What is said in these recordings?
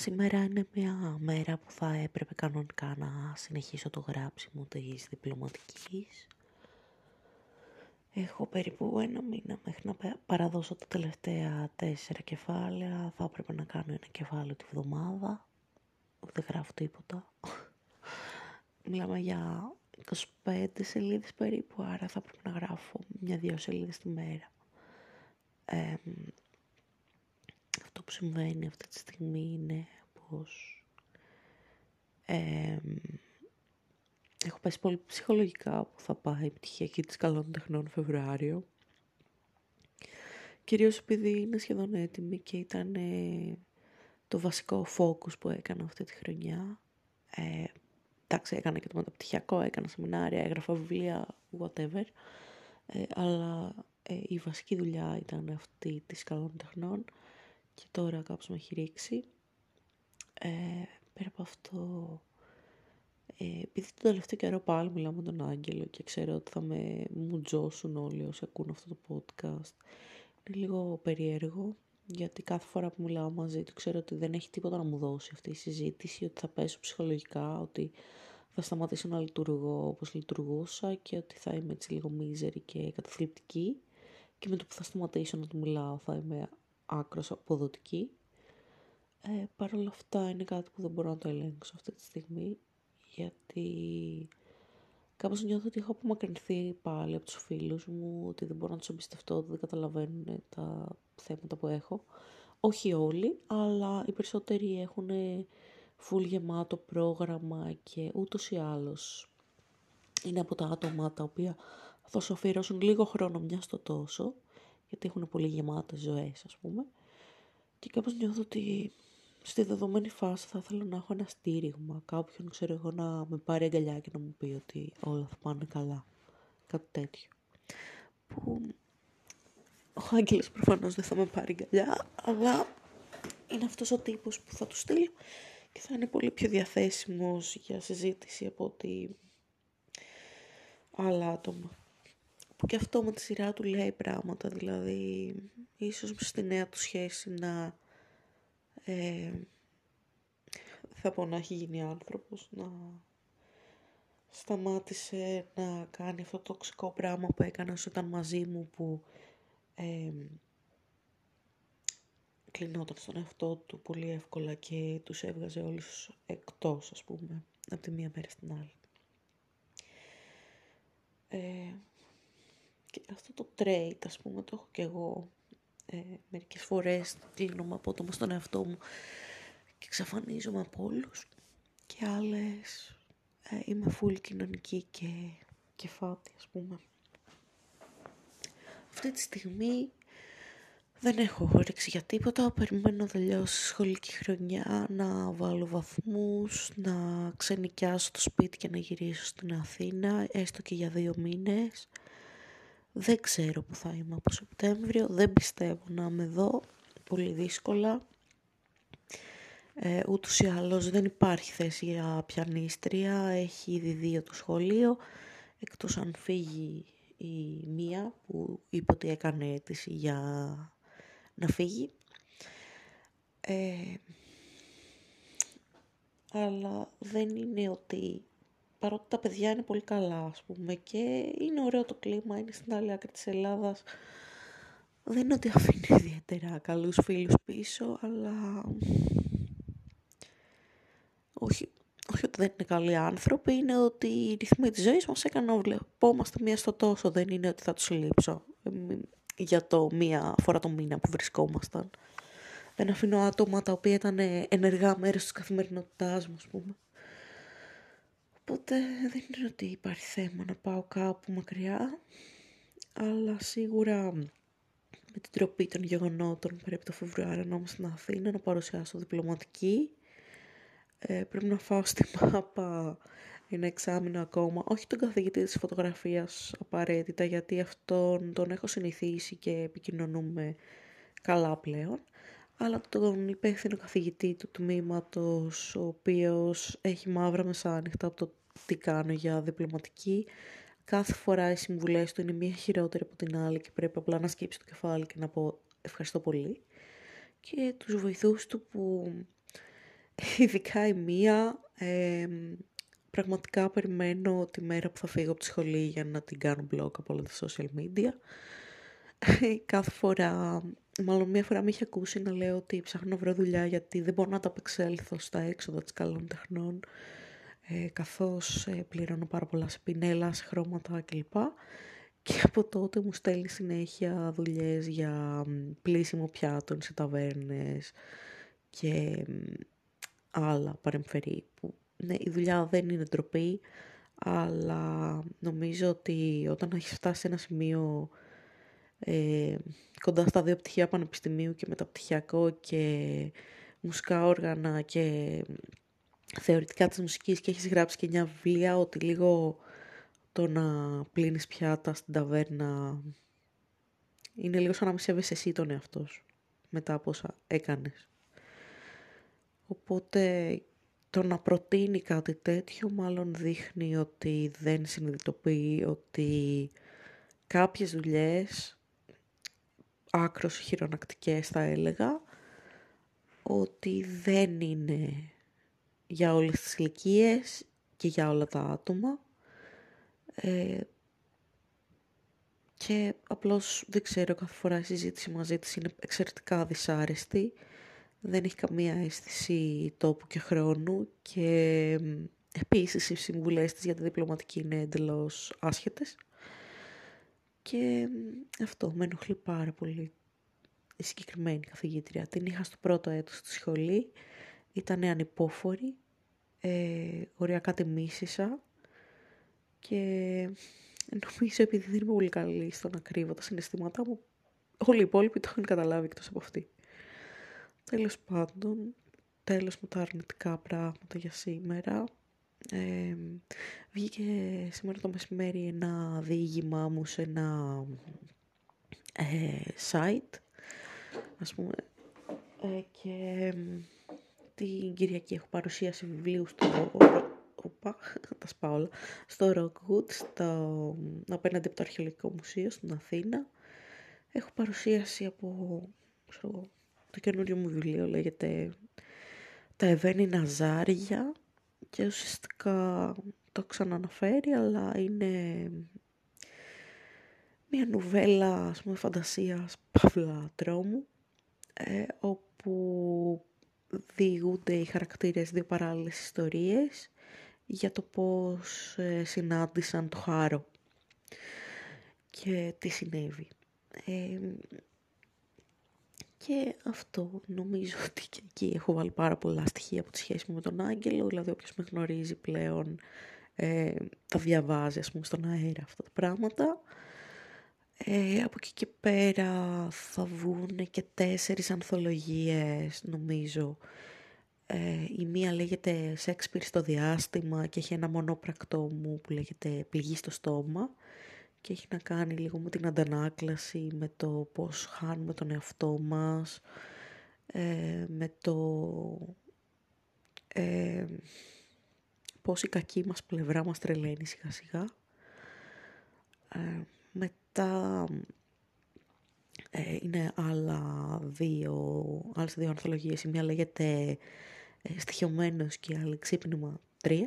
Σήμερα είναι μια μέρα που θα έπρεπε κανονικά να συνεχίσω το γράψιμο της διπλωματικής. Έχω περίπου ένα μήνα μέχρι να παραδώσω τα τελευταία τέσσερα κεφάλαια. Θα έπρεπε να κάνω ένα κεφάλαιο τη βδομάδα. Δεν γράφω τίποτα. Μιλάμε για 25 σελίδες περίπου, άρα θα πρέπει να γράφω μια-δυο σελίδες τη μέρα. αυτό που συμβαίνει αυτή τη στιγμή είναι πως έχω πέσει πολύ ψυχολογικά που θα πάει η πτυχιακή της καλών τεχνών Φεβρουάριο. Κυρίως επειδή είναι σχεδόν έτοιμη και ήταν το βασικό focus που έκανα αυτή τη χρονιά. Ε, εντάξει, έκανα και το μεταπτυχιακό, έκανα σεμινάρια, έγραφα βιβλία, whatever. Ε, αλλά ε, η βασική δουλειά ήταν αυτή της καλών τεχνών και τώρα κάπως με έχει ρίξει. Ε, πέρα από αυτό, ε, επειδή τον τελευταίο καιρό πάλι μιλάω με τον Άγγελο και ξέρω ότι θα με μουτζώσουν όλοι όσοι ακούν αυτό το podcast, είναι λίγο περίεργο γιατί κάθε φορά που μιλάω μαζί του ξέρω ότι δεν έχει τίποτα να μου δώσει αυτή η συζήτηση, ότι θα πέσω ψυχολογικά, ότι θα σταματήσω να λειτουργώ όπως λειτουργούσα και ότι θα είμαι έτσι λίγο μίζερη και καταθλιπτική και με το που θα σταματήσω να του μιλάω θα είμαι άκρος αποδοτική. Ε, Παρ' όλα αυτά είναι κάτι που δεν μπορώ να το ελέγξω αυτή τη στιγμή γιατί κάπως νιώθω ότι έχω απομακρυνθεί πάλι από τους φίλους μου, ότι δεν μπορώ να τους εμπιστευτώ, ότι δεν καταλαβαίνουν τα θέματα που έχω. Όχι όλοι, αλλά οι περισσότεροι έχουν full γεμάτο πρόγραμμα και ούτως ή άλλως είναι από τα άτομα τα οποία θα σου αφιερώσουν λίγο χρόνο μια στο τόσο, γιατί έχουν πολύ γεμάτες ζωές ας πούμε. Και κάπως νιώθω ότι στη δεδομένη φάση θα ήθελα να έχω ένα στήριγμα, κάποιον ξέρω εγώ να με πάρει αγκαλιά και να μου πει ότι όλα θα πάνε καλά. Κάτι τέτοιο. Που ο Άγγελος προφανώς δεν θα με πάρει αγκαλιά, αλλά είναι αυτός ο τύπος που θα του στείλω και θα είναι πολύ πιο διαθέσιμος για συζήτηση από ότι άλλα άτομα. Που και αυτό με τη σειρά του λέει πράγματα, δηλαδή ίσως στη νέα του σχέση να ε, θα πω να έχει γίνει άνθρωπος, να σταμάτησε να κάνει αυτό το τοξικό πράγμα που έκανε όσο ήταν μαζί μου που ε, κλεινόταν στον εαυτό του πολύ εύκολα και τους έβγαζε όλους εκτός ας πούμε από τη μία μέρα στην άλλη. Ε, και αυτό το trait ας πούμε το έχω και εγώ ε, μερικές φορές κλείνομαι απότομα στον εαυτό μου και εξαφανίζομαι από όλους και άλλες ε, είμαι full κοινωνική και κεφάτη ας πούμε. Αυτή τη στιγμή δεν έχω όρεξη για τίποτα, περιμένω να τελειώσει σχολική χρονιά, να βάλω βαθμούς, να ξενικιάσω το σπίτι και να γυρίσω στην Αθήνα, έστω και για δύο μήνες. Δεν ξέρω που θα είμαι από Σεπτέμβριο, δεν πιστεύω να είμαι εδώ, πολύ δύσκολα. Ε, ούτως ή άλλως δεν υπάρχει θέση για πιανίστρια, έχει ήδη δύο το σχολείο, εκτός αν φύγει η μία που είπε ότι έκανε αίτηση για να φύγει. Ε, αλλά δεν είναι ότι παρότι τα παιδιά είναι πολύ καλά ας πούμε και είναι ωραίο το κλίμα, είναι στην άλλη άκρη της Ελλάδας. Δεν είναι ότι αφήνει ιδιαίτερα καλούς φίλους πίσω αλλά όχι, όχι ότι δεν είναι καλοί άνθρωποι είναι ότι οι ρυθμοί της ζωής μας έκαναν να βλεπόμαστε μία στο τόσο. Δεν είναι ότι θα τους λείψω για το μία φορά το μήνα που βρισκόμασταν. Δεν αφήνω άτομα τα οποία ήταν ενεργά μέρος της καθημερινότητάς μου ας πούμε Οπότε δεν είναι ότι υπάρχει θέμα να πάω κάπου μακριά, αλλά σίγουρα με την τροπή των γεγονότων πρέπει το Φεβρουάριο να είμαστε στην Αθήνα να παρουσιάσω διπλωματική. Ε, πρέπει να φάω στη μάπα ένα εξάμεινο ακόμα, όχι τον καθηγητή της φωτογραφίας απαραίτητα, γιατί αυτόν τον έχω συνηθίσει και επικοινωνούμε καλά πλέον, αλλά τον υπεύθυνο καθηγητή του τμήματος, ο οποίος έχει μαύρα μεσάνυχτα από το τι κάνω για διπλωματική. Κάθε φορά οι συμβουλές του είναι μία χειρότερη από την άλλη και πρέπει απλά να σκύψει το κεφάλι και να πω ευχαριστώ πολύ. Και τους βοηθούς του που ειδικά η μία, ε, πραγματικά περιμένω τη μέρα που θα φύγω από τη σχολή για να την κάνω blog από όλα τα social media. Κάθε φορά, μάλλον μία φορά με είχε ακούσει να λέω ότι ψάχνω να βρω δουλειά γιατί δεν μπορώ να τα απεξέλθω στα έξοδα της καλών τεχνών ε, καθώς ε, πληρώνω πάρα πολλά σε πινέλα, σε χρώματα κλπ. Και από τότε μου στέλνει συνέχεια δουλειές για πλήσιμο πιάτων σε ταβέρνες και άλλα παρεμφερή που ναι, η δουλειά δεν είναι ντροπή, αλλά νομίζω ότι όταν έχεις φτάσει σε ένα σημείο ε, κοντά στα δύο πτυχία πανεπιστημίου και μεταπτυχιακό και μουσικά όργανα και θεωρητικά της μουσικής και έχεις γράψει και μια βιβλία ότι λίγο το να πλύνεις πιάτα στην ταβέρνα είναι λίγο σαν να μην σέβεσαι εσύ τον εαυτό σου μετά από όσα έκανες. Οπότε το να προτείνει κάτι τέτοιο μάλλον δείχνει ότι δεν συνειδητοποιεί ότι κάποιες δουλειές άκρος χειρονακτικές θα έλεγα ότι δεν είναι για όλες τις ηλικίες και για όλα τα άτομα. Ε, και απλώς δεν ξέρω κάθε φορά η συζήτηση μαζί της είναι εξαιρετικά δυσάρεστη. Δεν έχει καμία αίσθηση τόπου και χρόνου και επίσης οι συμβουλές της για τη διπλωματική είναι εντελώς άσχετες. Και αυτό με ενοχλεί πάρα πολύ η συγκεκριμένη καθηγήτρια. Την είχα στο πρώτο έτος στη σχολή, ήταν ανυπόφορη, ε, οριακά τη μίσησα και νομίζω επειδή δεν είμαι πολύ καλή στο να κρύβω τα συναισθήματά μου, όλοι οι υπόλοιποι το έχουν καταλάβει εκτός από αυτή. Τέλος πάντων, τέλος με τα αρνητικά πράγματα για σήμερα. Ε, βγήκε σήμερα το μεσημέρι ένα διήγημά μου σε ένα ε, site, ας πούμε, ε, και την Κυριακή έχω παρουσίαση βιβλίου στο Οπα, τα σπάω όλα, στο Rockwood, στο, απέναντι από το Αρχαιολογικό Μουσείο στην Αθήνα. Έχω παρουσίαση από το καινούριο μου βιβλίο λέγεται «Τα Εβένι Ναζάρια» και ουσιαστικά το ξαναναφέρει, αλλά είναι μια νουβέλα, ας πούμε, φαντασίας, παύλα τρόμου, ε, όπου διηγούνται οι χαρακτήρες δύο παράλληλες ιστορίες για το πώς ε, συνάντησαν το χάρο και τι συνέβη. Ε, και αυτό νομίζω ότι και εκεί έχω βάλει πάρα πολλά στοιχεία από τη σχέση μου με τον Άγγελο, δηλαδή όποιος με γνωρίζει πλέον ε, τα διαβάζει ας πούμε στον αέρα αυτά τα πράγματα. Ε, από εκεί και πέρα θα βγουν και τέσσερις ανθολογίες νομίζω. Ε, η μία λέγεται «Σέξπιρ στο διάστημα» και έχει ένα μονόπρακτό μου που λέγεται «Πληγή στο στόμα» και έχει να κάνει λίγο με την αντανάκλαση, με το πώς χάνουμε τον εαυτό μας, ε, με το ε, πώς η κακή μας πλευρά μας τρελαίνει σιγά σιγά. Ε, μετά ε, είναι άλλα δύο, άλλες δύο ανθολογίες. Η μία λέγεται ε, «Στοιχειωμένος» και η άλλη «Ξύπνημα 3»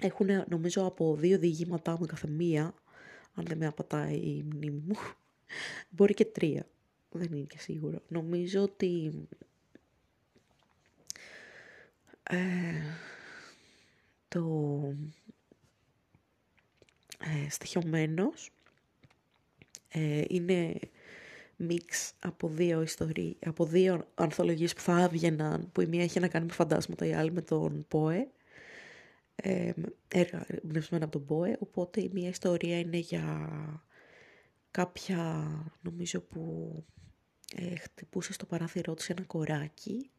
έχουν νομίζω από δύο διηγήματά μου κάθε μία, αν δεν με απατάει η μνήμη μου, μπορεί και τρία, δεν είναι και σίγουρο. Νομίζω ότι ε, το ε, στοιχειωμένος ε, είναι μίξ από δύο ιστορίες, από δύο ανθολογίες που θα άβγαιναν, που η μία έχει να κάνει με φαντάσματα, η άλλη με τον ΠΟΕ ε, έργα εμπνευσμένα από τον ΠΟΕ, οπότε η μία ιστορία είναι για κάποια, νομίζω που ε, χτυπούσε στο παράθυρό της ένα κοράκι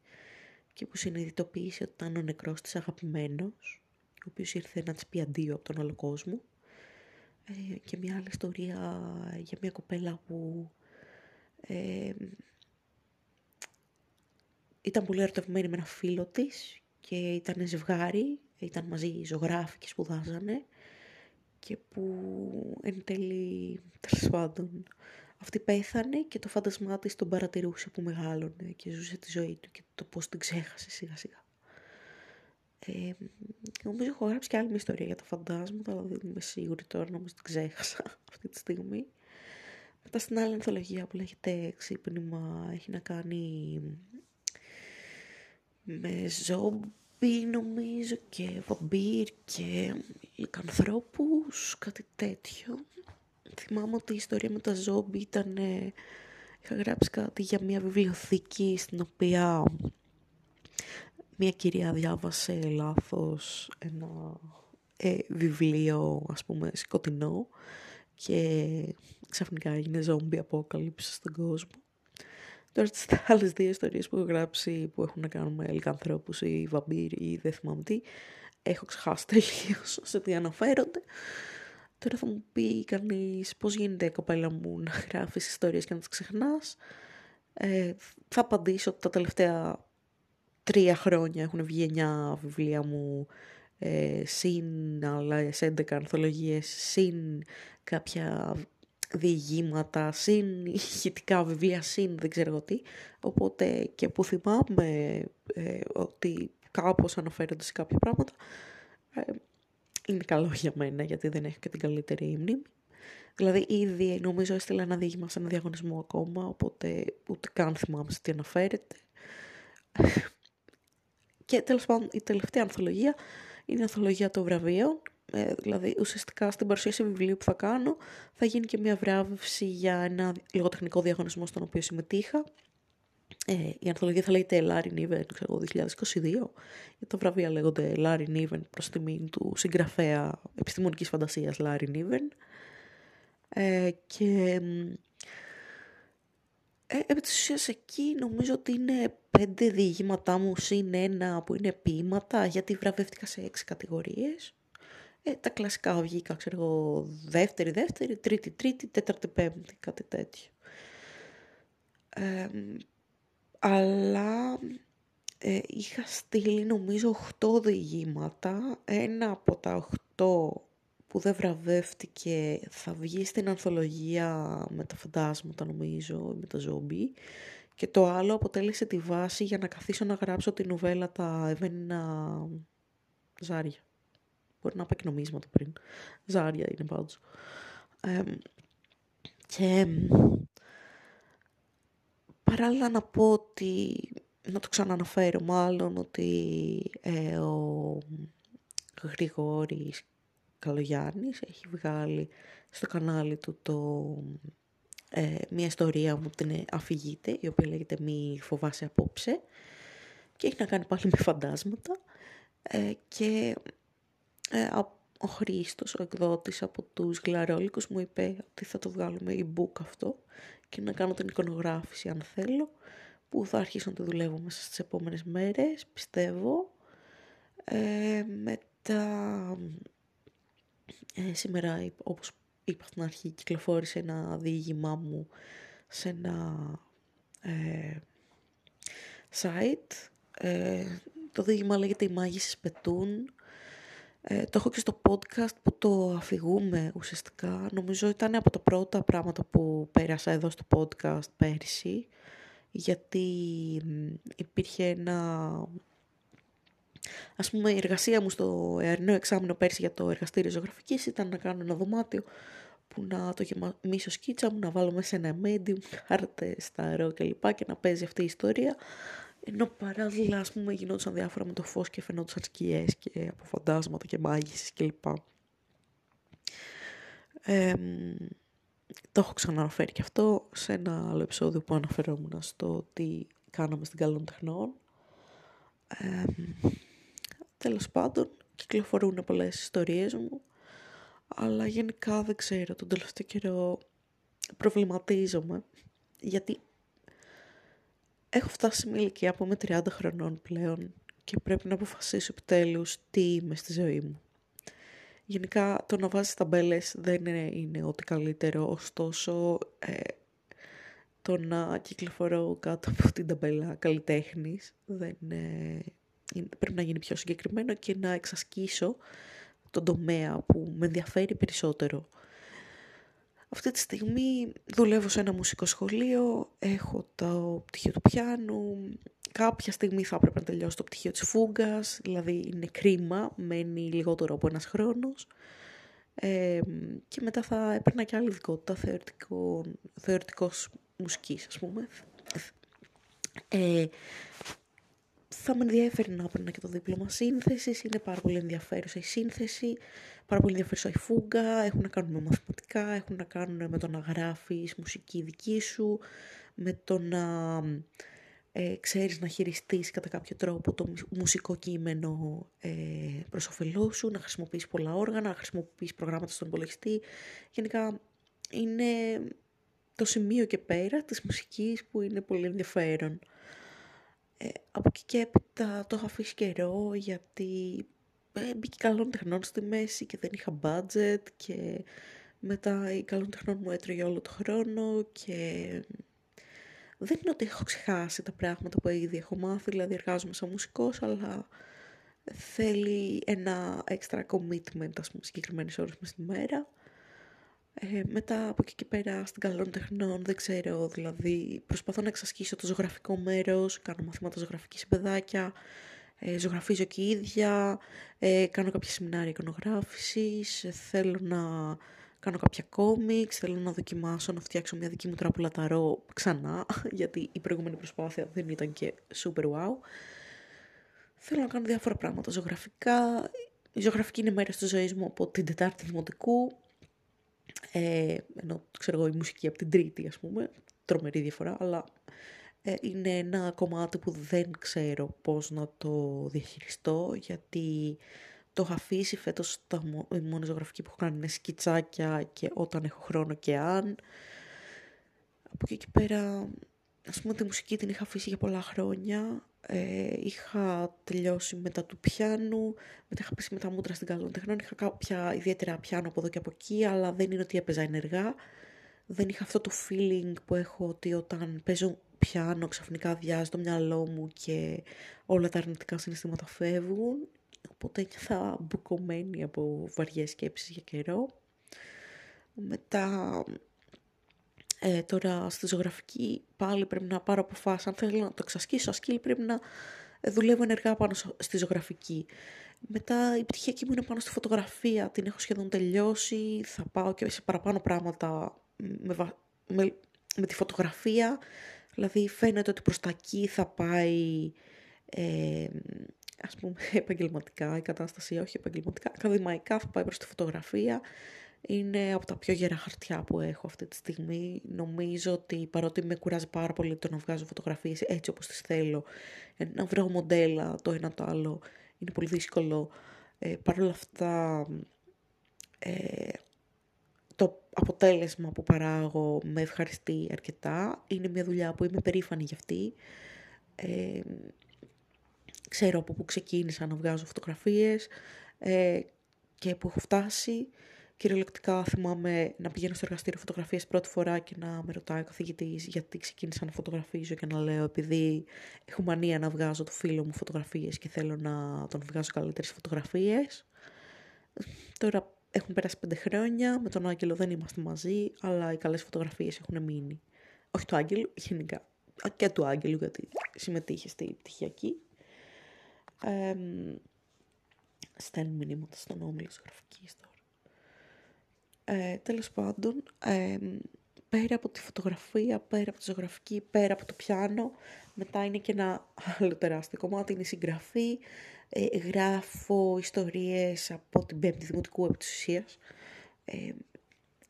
και που συνειδητοποίησε ότι ήταν ο νεκρός της αγαπημένος, ο οποίος ήρθε να της πει αντίο από τον άλλο κόσμο. Ε, και μια άλλη ιστορία για μια κοπέλα που ε, ήταν πολύ ερωτευμένη με ένα φίλο της και ήταν ζευγάρι ήταν μαζί ζωγράφοι και σπουδάζανε και που εν τέλει, τέλος πάντων, αυτή πέθανε και το φάντασμά της τον παρατηρούσε που μεγάλωνε και ζούσε τη ζωή του και το πώς την ξέχασε σιγά σιγά. Ε, νομίζω έχω γράψει και άλλη μια ιστορία για τα φαντάσματα, αλλά δεν είμαι σίγουρη τώρα, νομίζω την ξέχασα αυτή τη στιγμή. Μετά στην άλλη ανθολογία που λέγεται ξύπνημα έχει να κάνει με ζόμπι νομίζω και βαμπύρ και λικανθρώπους, κάτι τέτοιο. Θυμάμαι ότι η ιστορία με τα ζόμπι ήταν... Είχα γράψει κάτι για μια βιβλιοθήκη στην οποία μια κυρία διάβασε λάθος ένα ε, βιβλίο, ας πούμε, σκοτεινό και ξαφνικά έγινε ζόμπι απόκαλυψη στον κόσμο. Τώρα στις άλλες δύο ιστορίες που έχω γράψει που έχουν να κάνουν με ελικανθρώπους ή βαμπύρ ή δεν θυμάμαι τι, έχω ξεχάσει τελείως σε τι αναφέρονται. Τώρα θα μου πει κανείς πώς γίνεται η κοπέλα μου να γράφεις ιστορίες και να τις ξεχνάς. Ε, θα απαντήσω ότι τα τελευταία τρία χρόνια έχουν βγει εννιά βιβλία μου ε, συν άλλες 11 ανθολογίες, συν κάποια διηγήματα, συν ηχητικά βιβλία, συν δεν ξέρω τι. Οπότε και που θυμάμαι ε, ότι κάπως αναφέρονται σε κάποια πράγματα, ε, είναι καλό για μένα γιατί δεν έχω και την καλύτερη μνήμη. Δηλαδή ήδη νομίζω έστειλα ένα διήγημα σε ένα διαγωνισμό ακόμα, οπότε ούτε καν θυμάμαι σε τι αναφέρεται. Και τέλος πάντων η τελευταία ανθολογία είναι η ανθολογία των βραβείων. Ε, δηλαδή ουσιαστικά στην παρουσίαση βιβλίου που θα κάνω θα γίνει και μια βράβευση για ένα λογοτεχνικό διαγωνισμό στον οποίο συμμετείχα. Ε, η ανθολογία θα λέγεται Larry Niven, ξέρω 2022. Για τα βραβεία λέγονται Larry Niven προς τιμή του συγγραφέα επιστημονικής φαντασίας Larry Niven. Ε, και ε, επί της ουσίας εκεί νομίζω ότι είναι πέντε διηγήματά μου συν ένα που είναι ποίηματα γιατί βραβεύτηκα σε έξι κατηγορίες. Ε, τα κλασικά βγήκα, ξέρω εγώ, δεύτερη, δεύτερη, τρίτη, τρίτη, τέταρτη, πέμπτη, κάτι τέτοιο. αλλά ε, είχα στείλει νομίζω 8 διηγήματα. Ένα από τα 8 που δεν βραβεύτηκε θα βγει στην ανθολογία με τα φαντάσματα νομίζω, με τα ζόμπι και το άλλο αποτέλεσε τη βάση για να καθίσω να γράψω τη νουβέλα τα ευαίνινα ζάρια. Μπορεί να είπα και το πριν. Ζάρια είναι πάντως. και παράλληλα να πω ότι, να το ξαναναφέρω μάλλον, ότι ε, ο Γρηγόρης Καλογιάννης έχει βγάλει στο κανάλι του το, ε, μια ιστορία μου την αφηγείται, η οποία λέγεται «Μη φοβάσαι απόψε» και έχει να κάνει πάλι με φαντάσματα ε, και ε, ο Χρήστος, ο εκδότης από τους Γλαρόλικους μου είπε ότι θα το βγάλουμε e-book αυτό και να κάνω την εικονογράφηση αν θέλω που θα αρχίσω να το δουλεύω μέσα στις επόμενες μέρες, πιστεύω. Ε, μετά ε, σήμερα, όπως είπα στην αρχή, κυκλοφόρησε ένα διήγημά μου σε ένα ε, site. Ε, το διήγημα λέγεται «Οι μάγισσες πετούν». Ε, το έχω και στο podcast που το αφηγούμε ουσιαστικά. Νομίζω ήταν από τα πρώτα πράγματα που πέρασα εδώ στο podcast πέρυσι. Γιατί υπήρχε ένα Ας πούμε η εργασία μου στο εαρινό εξάμεινο πέρσι για το εργαστήριο ζωγραφικής ήταν να κάνω ένα δωμάτιο που να το γεμίσω σκίτσα μου, να βάλω μέσα ένα medium, χάρτες, ταρό κλπ. και να παίζει αυτή η ιστορία. Ενώ παράλληλα, ας πούμε, γινόντουσαν διάφορα με το φως και φαινόντουσαν σκιές και από φαντάσματα και μάγισσες κλπ. Ε, το έχω ξαναναφέρει και αυτό σε ένα άλλο επεισόδιο που αναφερόμουν στο τι κάναμε στην καλών τεχνών. Ε, Τέλος πάντων, κυκλοφορούν πολλές ιστορίες μου, αλλά γενικά δεν ξέρω, τον τελευταίο καιρό προβληματίζομαι, γιατί έχω φτάσει σε μια ηλικία που είμαι 30 χρονών πλέον και πρέπει να αποφασίσω επιτέλους τι είμαι στη ζωή μου. Γενικά το να βάζεις ταμπέλες δεν είναι, είναι ό,τι καλύτερο, ωστόσο ε, το να κυκλοφορώ κάτω από την ταμπέλα καλλιτέχνης δεν είναι πρέπει να γίνει πιο συγκεκριμένο και να εξασκήσω τον τομέα που με ενδιαφέρει περισσότερο. Αυτή τη στιγμή δουλεύω σε ένα μουσικό σχολείο, έχω το πτυχίο του πιάνου, κάποια στιγμή θα έπρεπε να τελειώσω το πτυχίο της φούγκας, δηλαδή είναι κρίμα, μένει λιγότερο από ένας χρόνος. Ε, και μετά θα έπαιρνα και άλλη ειδικότητα, θεωρητικό, θεωρητικός μουσικής, ας πούμε. Ε, θα με ενδιαφέρει να έπαιρνα και το δίπλωμα σύνθεση. Είναι πάρα πολύ ενδιαφέρουσα η σύνθεση, πάρα πολύ ενδιαφέρουσα η φούγκα. Έχουν να κάνουν με μαθηματικά, έχουν να κάνουν με το να γράφεις μουσική δική σου, με το να ε, ξέρεις να χειριστείς κατά κάποιο τρόπο το μουσικό κείμενο ε, προς όφελό σου, να χρησιμοποιείς πολλά όργανα, να χρησιμοποιείς προγράμματα στον υπολογιστή. Γενικά είναι το σημείο και πέρα της μουσικής που είναι πολύ ενδιαφέρον. Ε, από εκεί και έπειτα το έχω αφήσει καιρό γιατί ε, μπήκε καλών τεχνών στη μέση και δεν είχα budget και μετά η καλών τεχνών μου έτρωγε όλο το χρόνο και δεν είναι ότι έχω ξεχάσει τα πράγματα που ήδη έχω μάθει, δηλαδή εργάζομαι σαν μουσικός, αλλά θέλει ένα extra commitment, ας πούμε, συγκεκριμένες ώρες μες στη μέρα. Ε, μετά από εκεί και πέρα στην καλών τεχνών, δεν ξέρω, δηλαδή προσπαθώ να εξασκήσω το ζωγραφικό μέρος, κάνω μαθήματα ζωγραφικής σε παιδάκια, ε, ζωγραφίζω και ίδια, ε, κάνω κάποια σεμινάρια εικονογράφησης, θέλω να κάνω κάποια κόμιξ, θέλω να δοκιμάσω να φτιάξω μια δική μου τράπουλα ταρό ξανά, γιατί η προηγούμενη προσπάθεια δεν ήταν και super wow. Θέλω να κάνω διάφορα πράγματα ζωγραφικά. Η ζωγραφική είναι μέρος της ζωής μου από την Τετάρτη Δημοτικού. Ε, ενώ ξέρω εγώ η μουσική από την Τρίτη ας πούμε, τρομερή διαφορά, αλλά ε, είναι ένα κομμάτι που δεν ξέρω πώς να το διαχειριστώ, γιατί το έχω αφήσει φέτος, τα, η μόνη ζωγραφική που έχω κάνει είναι σκιτσάκια και όταν έχω χρόνο και αν. Από εκεί και πέρα, ας πούμε τη μουσική την είχα αφήσει για πολλά χρόνια. Ε, είχα τελειώσει μετά του πιάνου, μετά είχα πέσει με τα μούτρα στην καλών τεχνών, είχα κάποια ιδιαίτερα πιάνο από εδώ και από εκεί, αλλά δεν είναι ότι έπαιζα ενεργά. Δεν είχα αυτό το feeling που έχω ότι όταν παίζω πιάνο ξαφνικά αδειάζει το μυαλό μου και όλα τα αρνητικά συναισθήματα φεύγουν. Οπότε νιώθα μπουκωμένη από βαριές σκέψεις για καιρό. Μετά, ε, τώρα στη ζωγραφική πάλι πρέπει να πάρω αποφάσεις. Αν θέλω να το εξασκήσω ασκήλ πρέπει να δουλεύω ενεργά πάνω στη ζωγραφική. Μετά η πτυχιακή μου είναι πάνω στη φωτογραφία, την έχω σχεδόν τελειώσει, θα πάω και σε παραπάνω πράγματα με, με, με τη φωτογραφία. Δηλαδή φαίνεται ότι προς τα εκεί θα πάει ε, ας πούμε επαγγελματικά η κατάσταση, όχι επαγγελματικά, ακαδημαϊκά θα πάει προς τη φωτογραφία. Είναι από τα πιο γερά χαρτιά που έχω αυτή τη στιγμή. Νομίζω ότι παρότι με κουράζει πάρα πολύ το να βγάζω φωτογραφίες έτσι όπως τις θέλω, ε, να βρω μοντέλα το ένα το άλλο, είναι πολύ δύσκολο. Ε, Παρ' όλα αυτά, ε, το αποτέλεσμα που παράγω με ευχαριστεί αρκετά. Είναι μια δουλειά που είμαι περήφανη για αυτή. Ε, ξέρω από πού ξεκίνησα να βγάζω φωτογραφίες ε, και που έχω φτάσει. Κυριολεκτικά θυμάμαι να πηγαίνω στο εργαστήριο φωτογραφίες πρώτη φορά και να με ρωτάει ο καθηγητής γιατί ξεκίνησα να φωτογραφίζω και να λέω επειδή έχω μανία να βγάζω το φίλο μου φωτογραφίες και θέλω να τον βγάζω καλύτερες φωτογραφίες. Τώρα έχουν περάσει πέντε χρόνια, με τον Άγγελο δεν είμαστε μαζί, αλλά οι καλές φωτογραφίες έχουν μείνει. Όχι του Άγγελου, γενικά. Και του Άγγελου, γιατί συμμετείχε στη πτυχιακή. Ε, στέλνουν μηνύματα στον όμιλο της γραφικής τώρα. Ε, τέλος πάντων, πέρα από τη φωτογραφία, πέρα από τη ζωγραφική, πέρα από το πιάνο, μετά είναι και ένα άλλο τεράστιο κομμάτι, είναι η συγγραφή. Ε, γράφω ιστορίες από την πέμπτη δημοτικού επί ε,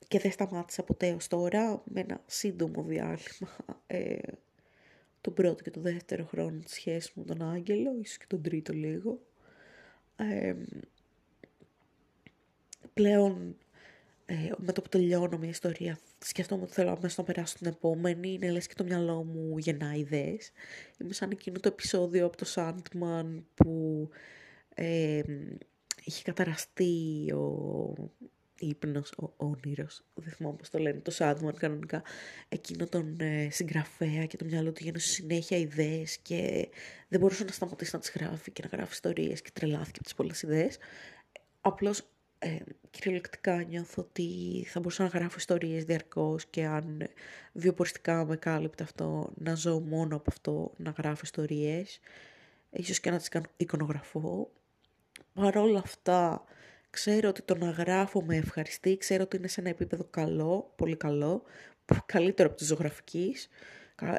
και δεν σταμάτησα ποτέ ως τώρα με ένα σύντομο διάλειμμα ε, τον πρώτο και τον δεύτερο χρόνο της σχέσης μου τον Άγγελο, ίσως και τον τρίτο λίγο. Ε, πλέον ε, με το που τελειώνω μια ιστορία σκέφτομαι ότι θέλω αμέσως να περάσω την επόμενη, είναι λες και το μυαλό μου γεννά ιδέες. Είμαι σαν εκείνο το επεισόδιο από το Sandman που ε, είχε καταραστεί ο ύπνος, ο όνειρος, δεν θυμάμαι πώς το λένε, το Sandman κανονικά, εκείνο τον ε, συγγραφέα και το μυαλό του γίνωσε συνέχεια ιδέες και δεν μπορούσε να σταματήσει να τις γράφει και να γράφει ιστορίες και τρελάθηκε από τις πολλές ιδέες. Απλώς ε, κυριολεκτικά νιώθω ότι θα μπορούσα να γράφω ιστορίες διαρκώς και αν βιοποριστικά με κάλυπτε αυτό να ζω μόνο από αυτό, να γράφω ιστορίες, ίσως και να τις κάνω εικονογραφώ. Παρ' όλα αυτά, ξέρω ότι το να γράφω με ευχαριστεί, ξέρω ότι είναι σε ένα επίπεδο καλό, πολύ καλό, καλύτερο από τη ζωγραφικής,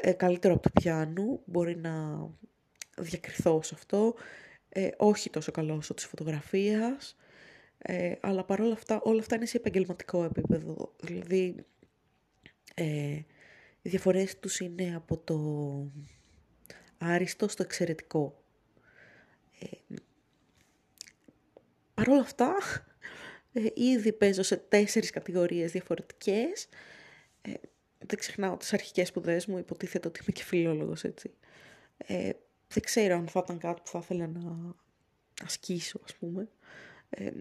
ε, καλύτερο από το πιάνου, μπορεί να διακριθώ σε αυτό, ε, όχι τόσο καλό όσο της φωτογραφίας, ε, αλλά παρόλα αυτά, όλα αυτά είναι σε επαγγελματικό επίπεδο. Δηλαδή, ε, οι διαφορές τους είναι από το άριστο στο εξαιρετικό. Ε, παρόλα αυτά, ε, ήδη παίζω σε τέσσερις κατηγορίες διαφορετικές. Ε, δεν ξεχνάω τις αρχικές σπουδές μου, υποτίθεται ότι είμαι και φιλόλογος, έτσι. Ε, δεν ξέρω αν θα ήταν κάτι που θα ήθελα να ασκήσω, ας πούμε. Ε,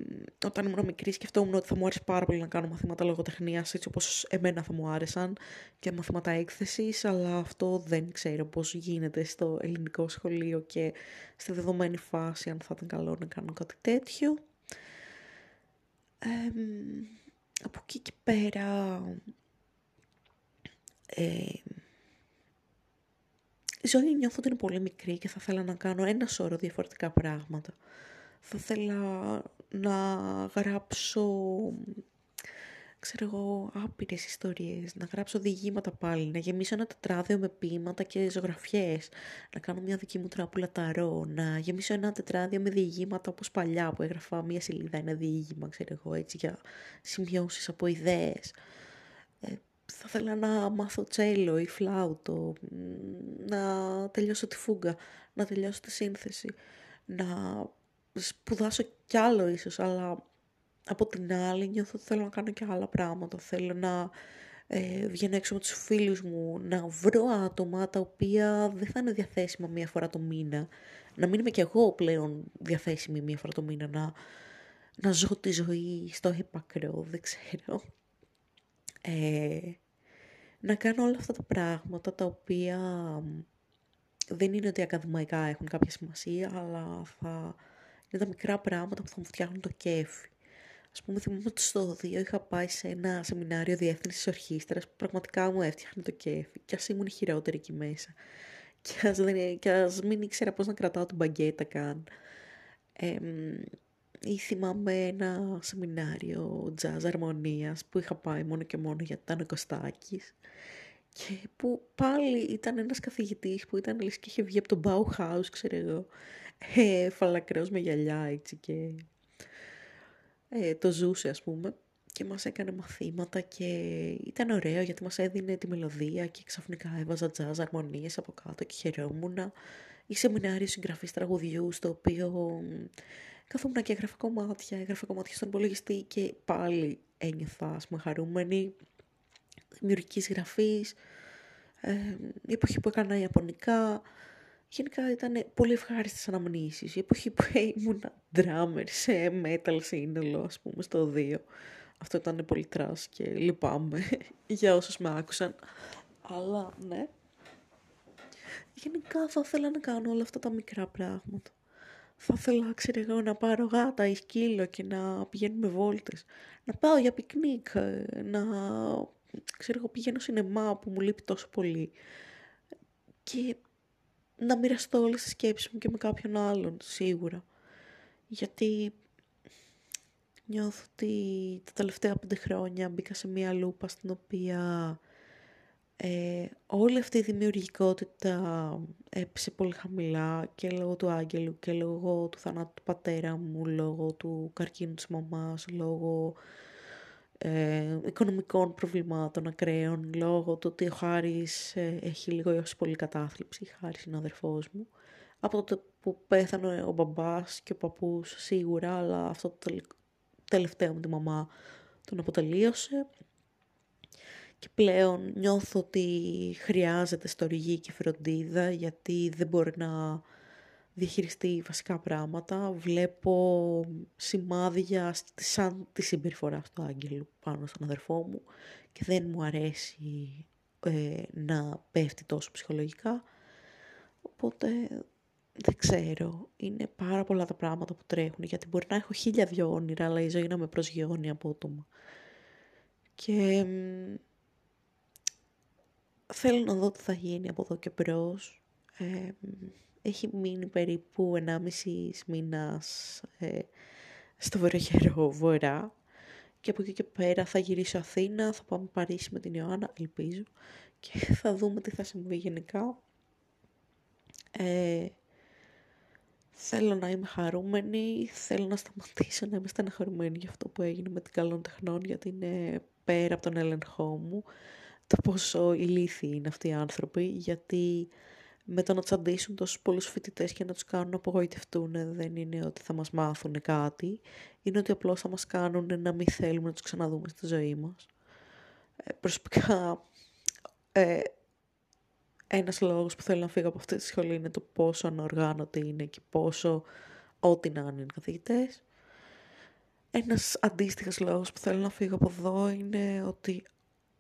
όταν ήμουν μικρή σκεφτόμουν ότι θα μου άρεσε πάρα πολύ να κάνω μαθήματα λογοτεχνίας έτσι όπως εμένα θα μου άρεσαν και μαθήματα έκθεσης αλλά αυτό δεν ξέρω πώς γίνεται στο ελληνικό σχολείο και στη δεδομένη φάση αν θα ήταν καλό να κάνω κάτι τέτοιο. Ε, από εκεί και πέρα ε, η ζωή νιώθω ότι είναι πολύ μικρή και θα ήθελα να κάνω ένα σώρο διαφορετικά πράγματα. Θα ήθελα να γράψω, ξέρω εγώ, άπειρες ιστορίες, να γράψω διηγήματα πάλι, να γεμίσω ένα τετράδιο με ποίηματα και ζωγραφιές, να κάνω μια δική μου τράπουλα ταρό, να γεμίσω ένα τετράδιο με διηγήματα όπως παλιά που έγραφα μια σελίδα, ένα διήγημα, ξέρω εγώ, έτσι, για σημειώσεις από ιδέες. Ε, θα ήθελα να μάθω τσέλο ή φλάουτο, να τελειώσω τη φούγκα, να τελειώσω τη σύνθεση, να σπουδάσω κι άλλο ίσως, αλλά από την άλλη νιώθω ότι θέλω να κάνω κι άλλα πράγματα. Θέλω να ε, βγαίνω έξω με τους φίλους μου, να βρω άτομα τα οποία δεν θα είναι διαθέσιμα μία φορά το μήνα. Να μην είμαι κι εγώ πλέον διαθέσιμη μία φορά το μήνα, να, να ζω τη ζωή στο έπακρο, δεν ξέρω. Ε, να κάνω όλα αυτά τα πράγματα τα οποία δεν είναι ότι ακαδημαϊκά έχουν κάποια σημασία, αλλά θα είναι τα μικρά πράγματα που θα μου φτιάχνουν το κέφι. Α πούμε, θυμάμαι ότι στο 2 είχα πάει σε ένα σεμινάριο διεύθυνσης ορχήστρας που πραγματικά μου έφτιαχνε το κέφι. Κι ας ήμουν χειρότερη εκεί μέσα. Κι ας ας μην ήξερα πώς να κρατάω την μπαγκέτα καν. Ε, ή θυμάμαι ένα σεμινάριο jazz αρμονίας που είχα πάει μόνο και μόνο γιατί ήταν ο Κωστάκης και που πάλι ήταν ένας καθηγητής που ήταν λες και είχε βγει από τον Bauhaus, ξέρω εγώ, ε, φαλακρός με γυαλιά έτσι και ε, το ζούσε ας πούμε και μας έκανε μαθήματα και ήταν ωραίο γιατί μας έδινε τη μελωδία και ξαφνικά έβαζα jazz αρμονίες από κάτω και χαιρόμουν ή σεμινάριο συγγραφής τραγουδιού στο οποίο καθόμουν και έγραφα κομμάτια, έγραφα κομμάτια στον υπολογιστή και πάλι ένιωθα ας πούμε χαρούμενη. Δημιουργικής γραφής, ε, η εποχή που έκανα Ιαπωνικά, γενικά ήταν πολύ ευχάριστες αναμνήσεις. Η εποχή που ήμουν drummer σε metal σύνολο, ας πούμε, στο 2. Αυτό ήταν πολύ trash και λυπάμαι για όσους με άκουσαν. Αλλά, ναι. Γενικά θα ήθελα να κάνω όλα αυτά τα μικρά πράγματα. Θα ήθελα, ξέρω εγώ, να πάρω γάτα ή σκύλο και να πηγαίνουμε βόλτες. Να πάω για πικνίκ, να ξέρω εγώ πηγαίνω σινεμά που μου λείπει τόσο πολύ και να μοιραστώ όλες τις σκέψεις μου και με κάποιον άλλον σίγουρα. Γιατί νιώθω ότι τα τελευταία πέντε χρόνια μπήκα σε μια λούπα στην οποία ε, όλη αυτή η δημιουργικότητα έπεσε πολύ χαμηλά και λόγω του άγγελου και λόγω του θανάτου του πατέρα μου, λόγω του καρκίνου της μαμάς, λόγω ε, οικονομικών προβλημάτων ακραίων λόγω του ότι ο Χάρης ε, έχει λίγο έως πολύ κατάθλιψη, Χάρης είναι ο αδερφός μου. Από το που πέθανε ο μπαμπάς και ο παππούς σίγουρα, αλλά αυτό το τελευταίο με τη μαμά τον αποτελείωσε. Και πλέον νιώθω ότι χρειάζεται στοργή και φροντίδα γιατί δεν μπορεί να διαχειριστεί βασικά πράγματα. Βλέπω σημάδια σαν τη συμπεριφορά του Άγγελου πάνω στον αδερφό μου και δεν μου αρέσει ε, να πέφτει τόσο ψυχολογικά. Οπότε δεν ξέρω, είναι πάρα πολλά τα πράγματα που τρέχουν, γιατί μπορεί να έχω χίλια δυο όνειρα, αλλά η ζωή να με προσγειώνει απότομα. Και θέλω να δω τι θα γίνει από εδώ και μπρος. Ε, έχει μείνει περίπου 1,5 μήνας ε, στο βορειοχερό βορρά και από εκεί και πέρα θα γυρίσω Αθήνα, θα πάμε Παρίσι με την Ιωάννα, ελπίζω, και θα δούμε τι θα συμβεί γενικά. Ε, θέλω να είμαι χαρούμενη, θέλω να σταματήσω να είμαι στεναχωρημένη για αυτό που έγινε με την καλών τεχνών, γιατί είναι πέρα από τον έλεγχό μου το πόσο ηλίθιοι είναι αυτοί οι άνθρωποι, γιατί με το να τσαντήσουν τόσους πολλούς φοιτητές και να τους κάνουν να απογοητευτούν δεν είναι ότι θα μας μάθουν κάτι, είναι ότι απλώς θα μας κάνουν να μην θέλουμε να τους ξαναδούμε στη ζωή μας. Ε, προσωπικά, ε, ένας λόγος που θέλω να φύγω από αυτή τη σχολή είναι το πόσο ανοργάνωτη είναι και πόσο ό,τι να είναι καθηγητές. Ένας αντίστοιχος λόγος που θέλω να φύγω από εδώ είναι ότι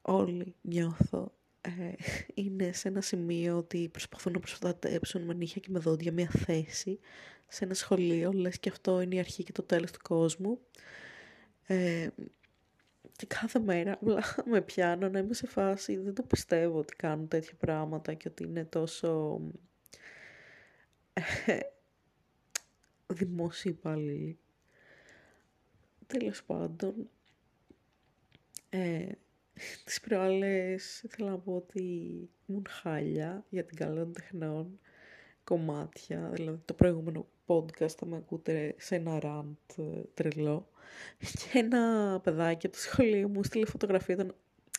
όλοι νιώθω ε, είναι σε ένα σημείο ότι προσπαθούν να προστατέψουν με νύχια και με δόντια μια θέση σε ένα σχολείο, λες και αυτό είναι η αρχή και το τέλος του κόσμου. Ε, και κάθε μέρα απλά με πιάνω να είμαι σε φάση, δεν το πιστεύω ότι κάνουν τέτοια πράγματα και ότι είναι τόσο ε, δημόσιοι υπάλληλοι. Τέλος πάντων, ε, τις προάλλες ήθελα να πω ότι ήμουν χάλια για την καλών τεχνών κομμάτια, δηλαδή το προηγούμενο podcast θα με ακούτε σε ένα rant ε, τρελό και ένα παιδάκι από το σχολείο μου στείλε φωτογραφία των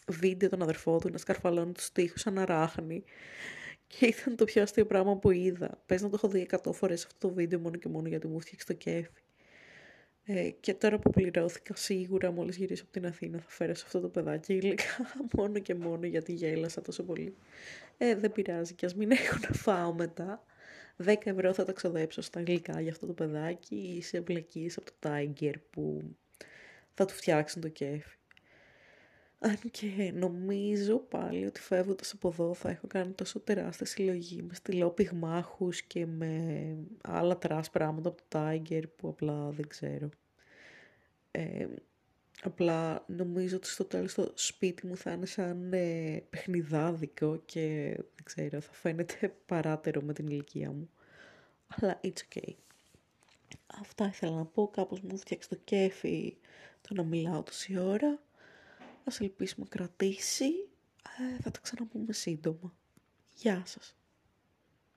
βίντεο των αδερφών του να σκαρφαλώνει τους τοίχους σαν αράχνη και ήταν το πιο αστείο πράγμα που είδα. Πες να το έχω δει εκατό φορές αυτό το βίντεο μόνο και μόνο γιατί μου φτιάξει το κέφι. Ε, και τώρα που πληρώθηκα σίγουρα μόλις γυρίσω από την Αθήνα θα φέρω σε αυτό το παιδάκι υλικά μόνο και μόνο γιατί γέλασα τόσο πολύ. Ε, δεν πειράζει και ας μην έχω να φάω μετά. 10 ευρώ θα τα ξοδέψω στα γλυκά για αυτό το παιδάκι ή σε βλακίες από το Tiger που θα του φτιάξουν το κέφι. Αν και νομίζω πάλι ότι φεύγοντας από εδώ θα έχω κάνει τόσο τεράστια συλλογή με στυλό πειράχτους και με άλλα trash πράγματα από το Tiger που απλά δεν ξέρω. Ε, απλά νομίζω ότι στο τέλος το σπίτι μου θα είναι σαν ε, παιχνιδάδικο και δεν ξέρω, θα φαίνεται παράταιρο με την ηλικία μου. Αλλά it's okay. Αυτά ήθελα να πω, κάπως μου φτιάξει το κέφι το να μιλάω τόση ώρα. Ας ελπίσουμε κρατήσει. Ε, θα τα ξαναπούμε σύντομα. Γεια σας.